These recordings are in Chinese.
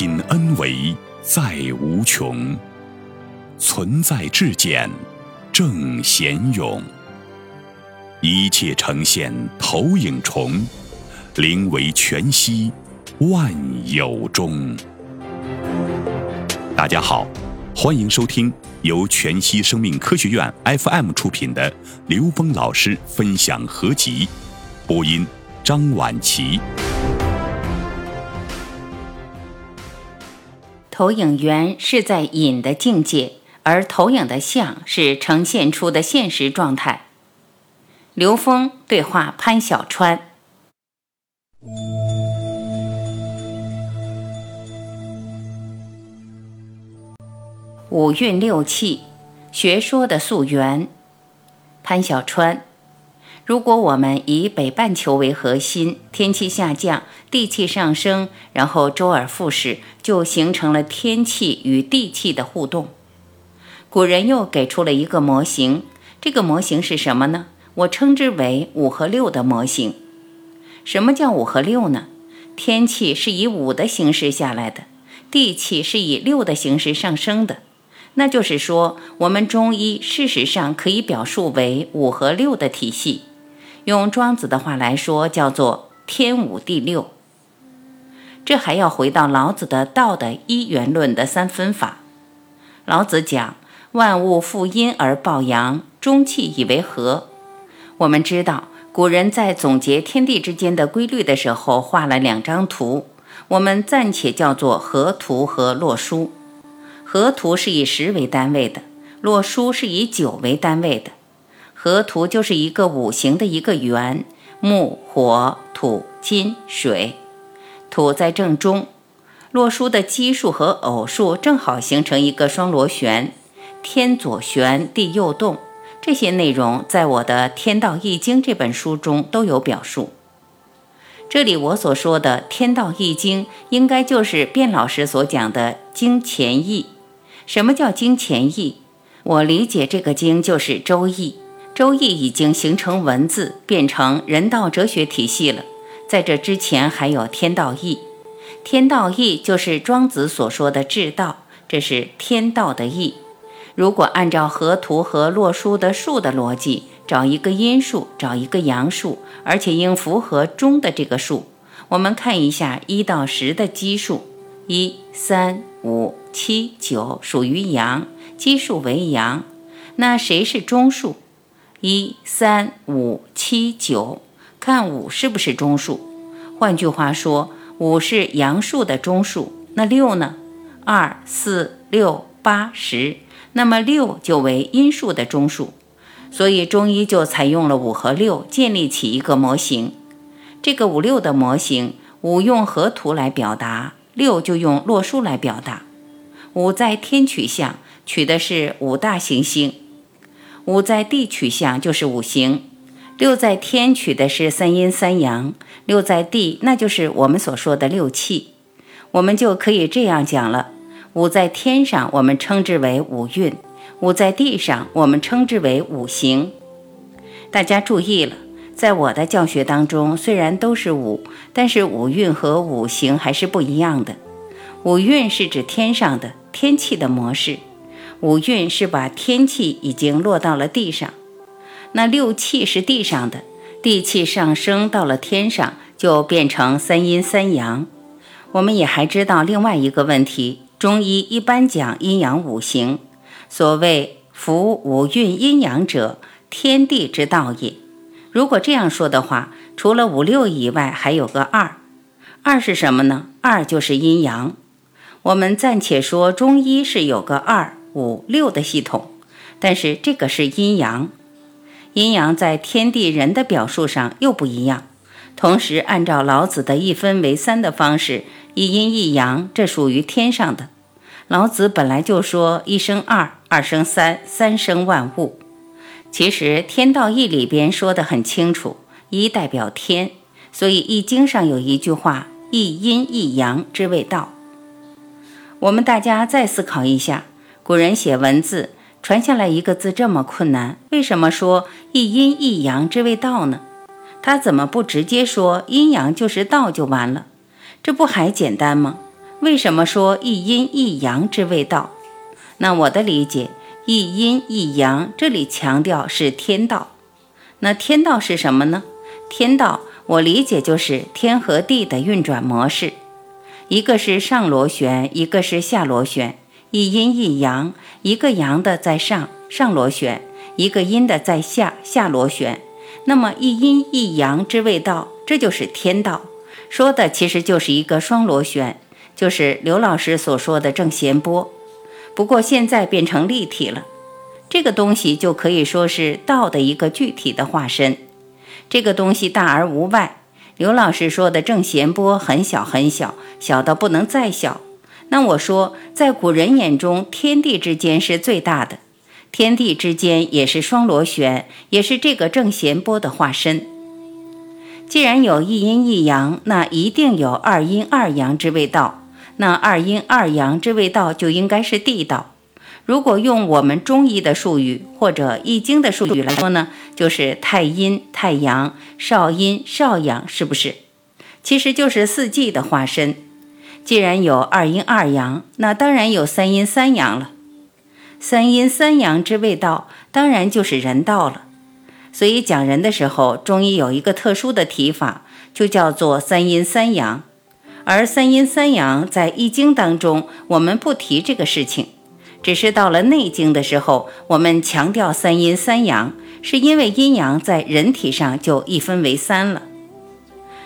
亲恩为在无穷，存在至简正贤勇。一切呈现投影重，灵为全息万有中。大家好，欢迎收听由全息生命科学院 FM 出品的刘峰老师分享合集，播音张婉琪。投影源是在隐的境界，而投影的像是呈现出的现实状态。刘峰对话潘小川。五运六气，学说的溯源。潘小川。如果我们以北半球为核心，天气下降，地气上升，然后周而复始，就形成了天气与地气的互动。古人又给出了一个模型，这个模型是什么呢？我称之为五和六的模型。什么叫五和六呢？天气是以五的形式下来的，地气是以六的形式上升的。那就是说，我们中医事实上可以表述为五和六的体系。用庄子的话来说，叫做天五地六。这还要回到老子的道的一元论的三分法。老子讲万物负阴而抱阳，中气以为和。我们知道，古人在总结天地之间的规律的时候，画了两张图，我们暂且叫做河图和洛书。河图是以十为单位的，洛书是以九为单位的。河图就是一个五行的一个圆，木、火、土、金、水，土在正中。洛书的奇数和偶数正好形成一个双螺旋，天左旋，地右动。这些内容在我的《天道易经》这本书中都有表述。这里我所说的《天道易经》，应该就是卞老师所讲的经前易。什么叫经前易？我理解这个经就是《周易》。周易已经形成文字，变成人道哲学体系了。在这之前，还有天道义。天道义就是庄子所说的至道，这是天道的义。如果按照河图和洛书的数的逻辑，找一个阴数，找一个阳数，而且应符合中的这个数。我们看一下一到十的奇数，一、三、五、七、九属于阳，奇数为阳。那谁是中数？一三五七九，看五是不是中数？换句话说，五是阳数的中数。那六呢？二四六八十，那么六就为阴数的中数。所以中医就采用了五和六，建立起一个模型。这个五六的模型，五用河图来表达，六就用洛书来表达。五在天取象，取的是五大行星。五在地取象就是五行，六在天取的是三阴三阳，六在地那就是我们所说的六气。我们就可以这样讲了：五在天上，我们称之为五运；五在地上，我们称之为五行。大家注意了，在我的教学当中，虽然都是五，但是五运和五行还是不一样的。五运是指天上的天气的模式。五运是把天气已经落到了地上，那六气是地上的，地气上升到了天上，就变成三阴三阳。我们也还知道另外一个问题，中医一般讲阴阳五行，所谓夫五运阴阳者，天地之道也。如果这样说的话，除了五六以外，还有个二，二是什么呢？二就是阴阳。我们暂且说中医是有个二。五六的系统，但是这个是阴阳，阴阳在天地人的表述上又不一样。同时，按照老子的一分为三的方式，一阴一阳，这属于天上的。老子本来就说一生二，二生三，三生万物。其实《天道义》里边说的很清楚，一代表天，所以《易经》上有一句话：一阴一阳之谓道。我们大家再思考一下。古人写文字传下来一个字这么困难，为什么说一阴一阳之谓道呢？他怎么不直接说阴阳就是道就完了？这不还简单吗？为什么说一阴一阳之谓道？那我的理解，一阴一阳，这里强调是天道。那天道是什么呢？天道，我理解就是天和地的运转模式，一个是上螺旋，一个是下螺旋，一阴一阳，一个阳的在上上螺旋，一个阴的在下下螺旋。那么一阴一阳之谓道，这就是天道。说的其实就是一个双螺旋。就是刘老师所说的正弦波，不过现在变成立体了，这个东西就可以说是道的一个具体的化身。这个东西大而无外。刘老师说的正弦波很小很小，小到不能再小。那我说，在古人眼中，天地之间是最大的，天地之间也是双螺旋，也是这个正弦波的化身。既然有一阴一阳，那一定有二阴二阳之谓道。那二阴二阳之谓道，就应该是地道。如果用我们中医的术语或者易经的术语来说呢，就是太阴太阳，少阴少阳，是不是？其实就是四季的化身。既然有二阴二阳，那当然有三阴三阳了。三阴三阳之谓道，当然就是人道了。所以讲人的时候，中医有一个特殊的提法，就叫做三阴三阳。而三阴三阳在易经当中，我们不提这个事情，只是到了内经的时候，我们强调三阴三阳，是因为阴阳在人体上就一分为三了。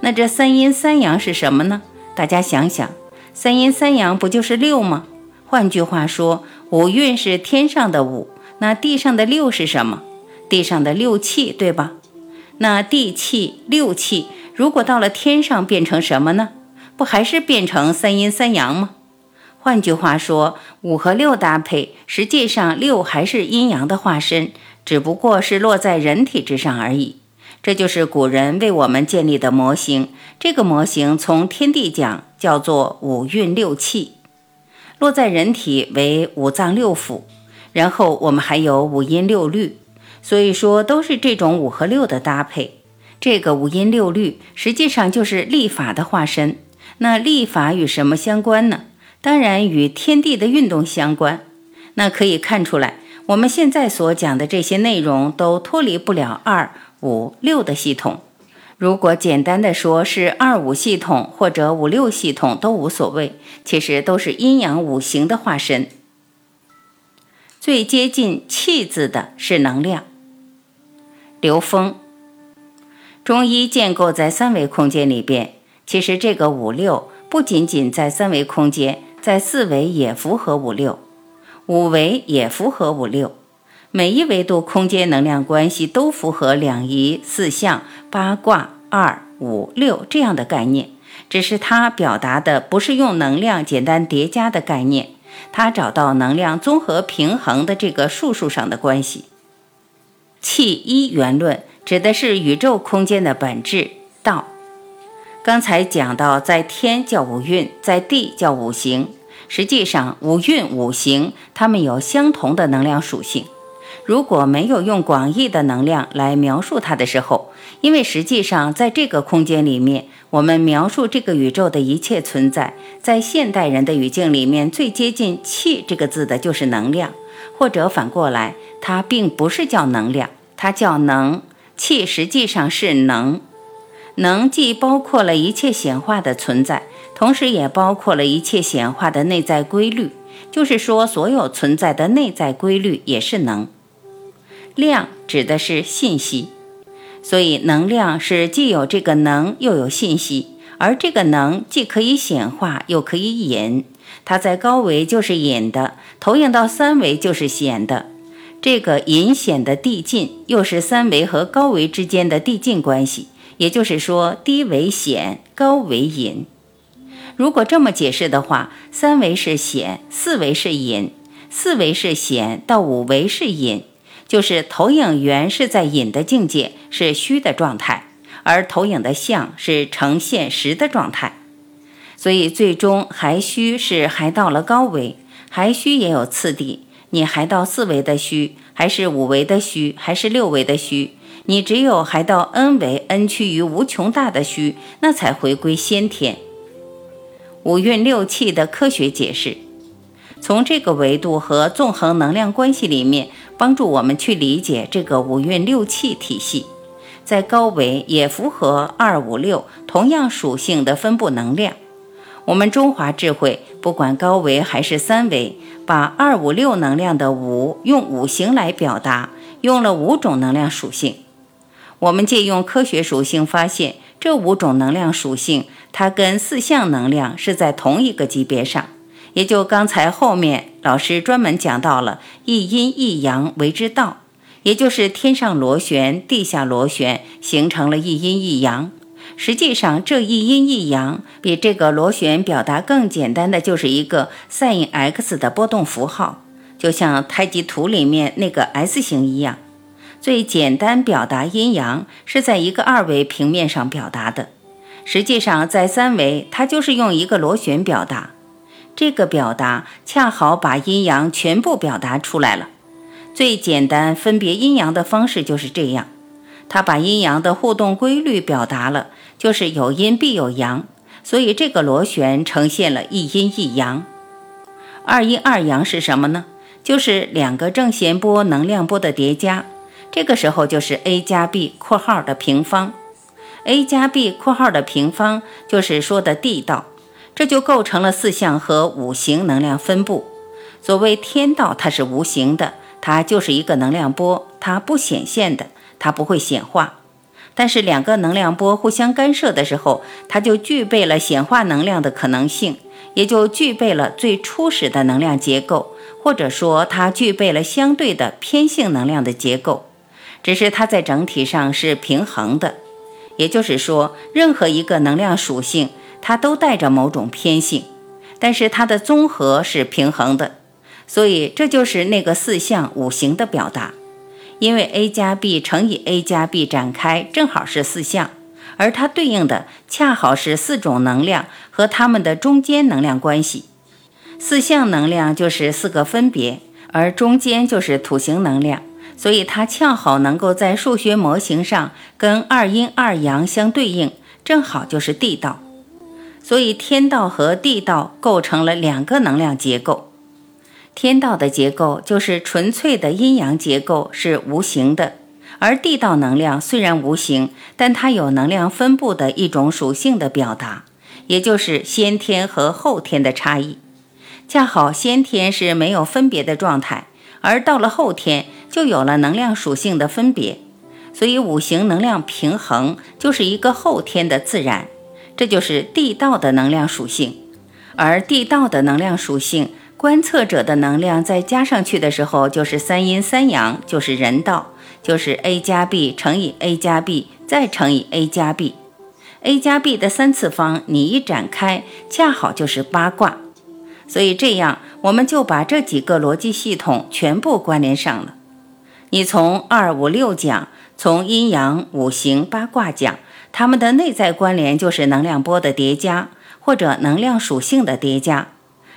那这三阴三阳是什么呢？大家想想，三阴三阳不就是六吗？换句话说，五运是天上的五，那地上的六是什么？地上的六气，对吧？那地气六气，如果到了天上变成什么呢？不还是变成三阴三阳吗？换句话说，五和六搭配，实际上六还是阴阳的化身，只不过是落在人体之上而已。这就是古人为我们建立的模型。这个模型从天地讲叫做五运六气，落在人体为五脏六腑，然后我们还有五音六律，所以说都是这种五和六的搭配。这个五音六律实际上就是历法的化身。那历法与什么相关呢？当然与天地的运动相关。那可以看出来，我们现在所讲的这些内容都脱离不了二五六的系统。如果简单的说是二五系统或者五六系统都无所谓，其实都是阴阳五行的化身。最接近气字的是能量，流风。中医建构在三维空间里边。其实这个五六不仅仅在三维空间，在四维也符合五六，五维也符合五六，每一维度空间能量关系都符合两仪、四象、八卦、二五六这样的概念。只是它表达的不是用能量简单叠加的概念，它找到能量综合平衡的这个数数上的关系。气一元论指的是宇宙空间的本质道。刚才讲到，在天叫五运，在地叫五行。实际上，五运五行它们有相同的能量属性。如果没有用广义的能量来描述它的时候，因为实际上在这个空间里面，我们描述这个宇宙的一切存在，在现代人的语境里面，最接近气这个字的就是能量，或者反过来，它并不是叫能量，它叫能。气实际上是能。能既包括了一切显化的存在，同时也包括了一切显化的内在规律。就是说，所有存在的内在规律也是能。量指的是信息，所以能量是既有这个能，又有信息。而这个能既可以显化，又可以隐。它在高维就是隐的，投影到三维就是显的。这个隐显的递进，又是三维和高维之间的递进关系。也就是说，低为显，高为隐。如果这么解释的话，三维是显，四维是隐，四维是显，到五维是隐，就是投影源是在隐的境界，是虚的状态，而投影的像是呈现实的状态。所以最终还虚是还到了高维，还虚也有次第，你还到四维的虚，还是五维的虚，还是六维的虚？你只有还到 n 维 n 趋于无穷大的虚，那才回归先天。五运六气的科学解释。从这个维度和纵横能量关系里面，帮助我们去理解这个五运六气体系，在高维也符合二五六同样属性的分布能量。我们中华智慧不管高维还是三维，把二五六能量的五用五行来表达，用了五种能量属性。我们借用科学属性发现，这五种能量属性它跟四象能量是在同一个级别上。也就刚才后面老师专门讲到了一阴一阳为之道，也就是天上螺旋，地下螺旋，形成了一阴一阳。实际上，这一阴一阳比这个螺旋表达更简单的，就是一个 sin x 的波动符号，就像太极图里面那个 S 型一样。最简单表达阴阳是在一个二维平面上表达的，实际上在三维，它就是用一个螺旋表达。这个表达恰好把阴阳全部表达出来了。最简单分别阴阳的方式就是这样，它把阴阳的互动规律表达了，就是有阴必有阳，所以这个螺旋呈现了一阴一阳。二阴二阳是什么呢？就是两个正弦波能量波的叠加，这个时候就是 a 加 b 括号的平方。a 加 b 括号的平方就是说的地道。这就构成了四象和五行能量分布。所谓天道，它是无形的，它就是一个能量波，它不显现的，它不会显化。但是两个能量波互相干涉的时候，它就具备了显化能量的可能性，也就具备了最初始的能量结构，或者说它具备了相对的偏性能量的结构。只是它在整体上是平衡的，也就是说，任何一个能量属性。它都带着某种偏性，但是它的综合是平衡的，所以这就是那个四象五行的表达。因为 a 加 b 乘以 a 加 b 展开正好是四象，而它对应的恰好是四种能量和它们的中间能量关系。四象能量就是四个分别，而中间就是土行能量，所以它恰好能够在数学模型上跟二阴二阳相对应，正好就是地道。所以，天道和地道构成了两个能量结构。天道的结构就是纯粹的阴阳结构，是无形的；而地道能量虽然无形，但它有能量分布的一种属性的表达，也就是先天和后天的差异。恰好先天是没有分别的状态，而到了后天就有了能量属性的分别。所以，五行能量平衡就是一个后天的自然。这就是地道的能量属性，而地道的能量属性，观测者的能量再加上去的时候，就是三阴三阳，就是人道，就是 a 加 b 乘以 a 加 b 再乘以 a 加 b，a 加 b 的三次方，你一展开，恰好就是八卦。所以这样，我们就把这几个逻辑系统全部关联上了。你从二五六讲，从阴阳五行八卦讲。它们的内在关联就是能量波的叠加，或者能量属性的叠加。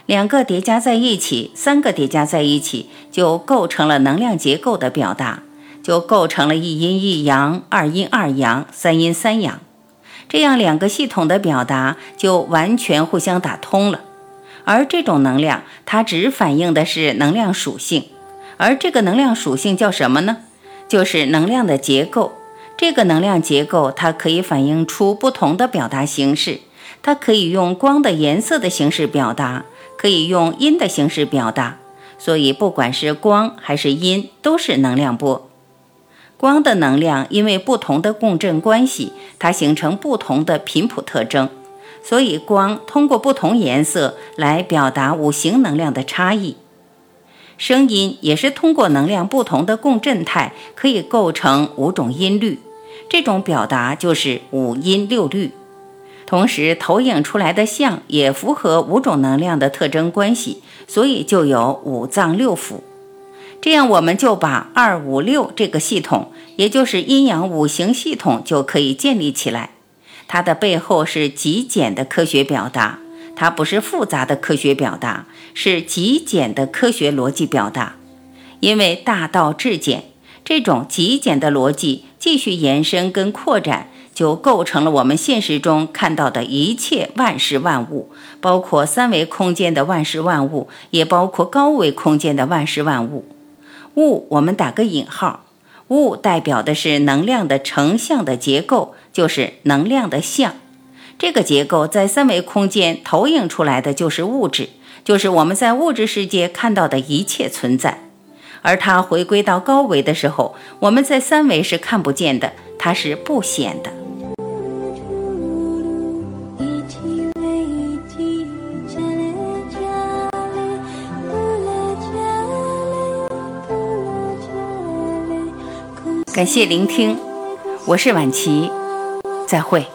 两个叠加在一起，三个叠加在一起，就构成了能量结构的表达，就构成了一阴一阳、二阴二阳、三阴三阳。这样两个系统的表达就完全互相打通了。而这种能量，它只反映的是能量属性，而这个能量属性叫什么呢？就是能量的结构。这个能量结构，它可以反映出不同的表达形式。它可以用光的颜色的形式表达，可以用音的形式表达。所以，不管是光还是音，都是能量波。光的能量因为不同的共振关系，它形成不同的频谱特征。所以，光通过不同颜色来表达五行能量的差异。声音也是通过能量不同的共振态，可以构成五种音律。这种表达就是五音六律，同时投影出来的像也符合五种能量的特征关系，所以就有五脏六腑。这样我们就把二五六这个系统，也就是阴阳五行系统，就可以建立起来。它的背后是极简的科学表达，它不是复杂的科学表达，是极简的科学逻辑表达。因为大道至简，这种极简的逻辑。继续延伸跟扩展，就构成了我们现实中看到的一切万事万物，包括三维空间的万事万物，也包括高维空间的万事万物。物，我们打个引号，物代表的是能量的成像的结构，就是能量的像。这个结构在三维空间投影出来的就是物质，就是我们在物质世界看到的一切存在。而它回归到高维的时候，我们在三维是看不见的，它是不显的。感谢聆听，我是婉琪，再会。